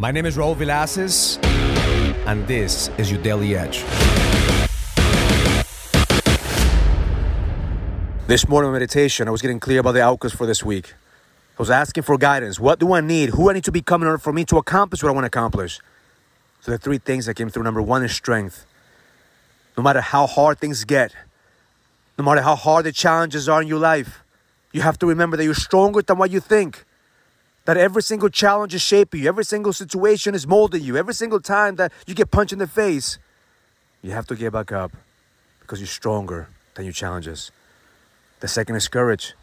My name is Raul Villacis, and this is your Daily Edge. This morning meditation, I was getting clear about the outcomes for this week. I was asking for guidance. What do I need? Who I need to become in order for me to accomplish what I want to accomplish? So the three things that came through. Number one is strength. No matter how hard things get, no matter how hard the challenges are in your life, you have to remember that you're stronger than what you think. That every single challenge is shaping you, every single situation is molding you, every single time that you get punched in the face, you have to get back up because you're stronger than your challenges. The second is courage.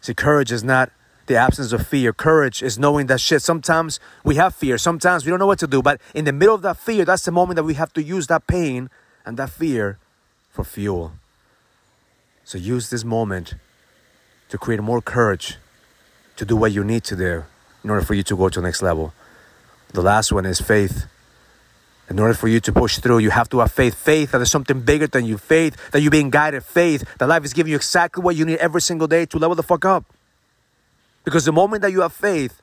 See, courage is not the absence of fear. Courage is knowing that shit. Sometimes we have fear, sometimes we don't know what to do, but in the middle of that fear, that's the moment that we have to use that pain and that fear for fuel. So use this moment to create more courage to do what you need to do in order for you to go to the next level. The last one is faith. In order for you to push through, you have to have faith. Faith that there's something bigger than you. Faith that you're being guided. Faith that life is giving you exactly what you need every single day to level the fuck up. Because the moment that you have faith,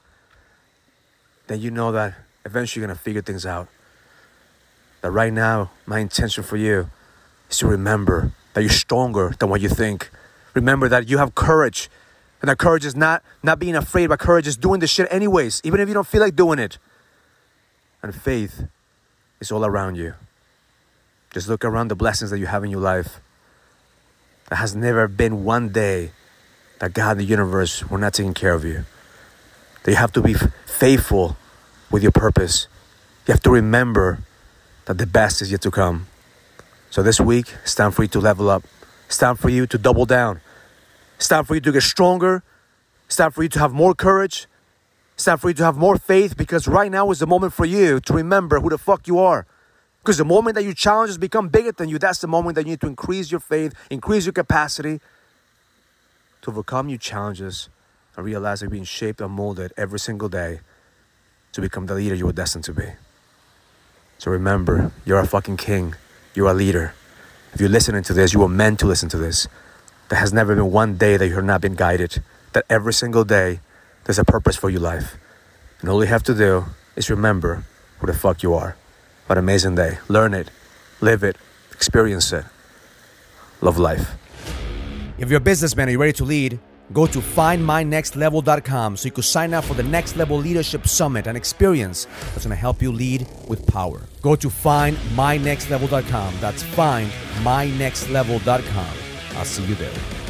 then you know that eventually you're going to figure things out. That right now, my intention for you is to remember that you're stronger than what you think. Remember that you have courage and that courage is not not being afraid, but courage is doing the shit anyways, even if you don't feel like doing it. And faith is all around you. Just look around the blessings that you have in your life. There has never been one day that God, the universe, were not taking care of you. That you have to be faithful with your purpose. You have to remember that the best is yet to come. So this week, it's time for you to level up. It's time for you to double down. It's time for you to get stronger. It's time for you to have more courage. It's time for you to have more faith because right now is the moment for you to remember who the fuck you are. Because the moment that your challenges become bigger than you, that's the moment that you need to increase your faith, increase your capacity to overcome your challenges and realize that you're being shaped and molded every single day to become the leader you were destined to be. So remember, you're a fucking king. You're a leader. If you're listening to this, you were meant to listen to this. There has never been one day that you have not been guided. That every single day there's a purpose for your life. And all you have to do is remember who the fuck you are. What an amazing day. Learn it, live it, experience it. Love life. If you're a businessman and you're ready to lead, go to findmynextlevel.com so you can sign up for the Next Level Leadership Summit, an experience that's going to help you lead with power. Go to findmynextlevel.com. That's findmynextlevel.com. I'll see you there.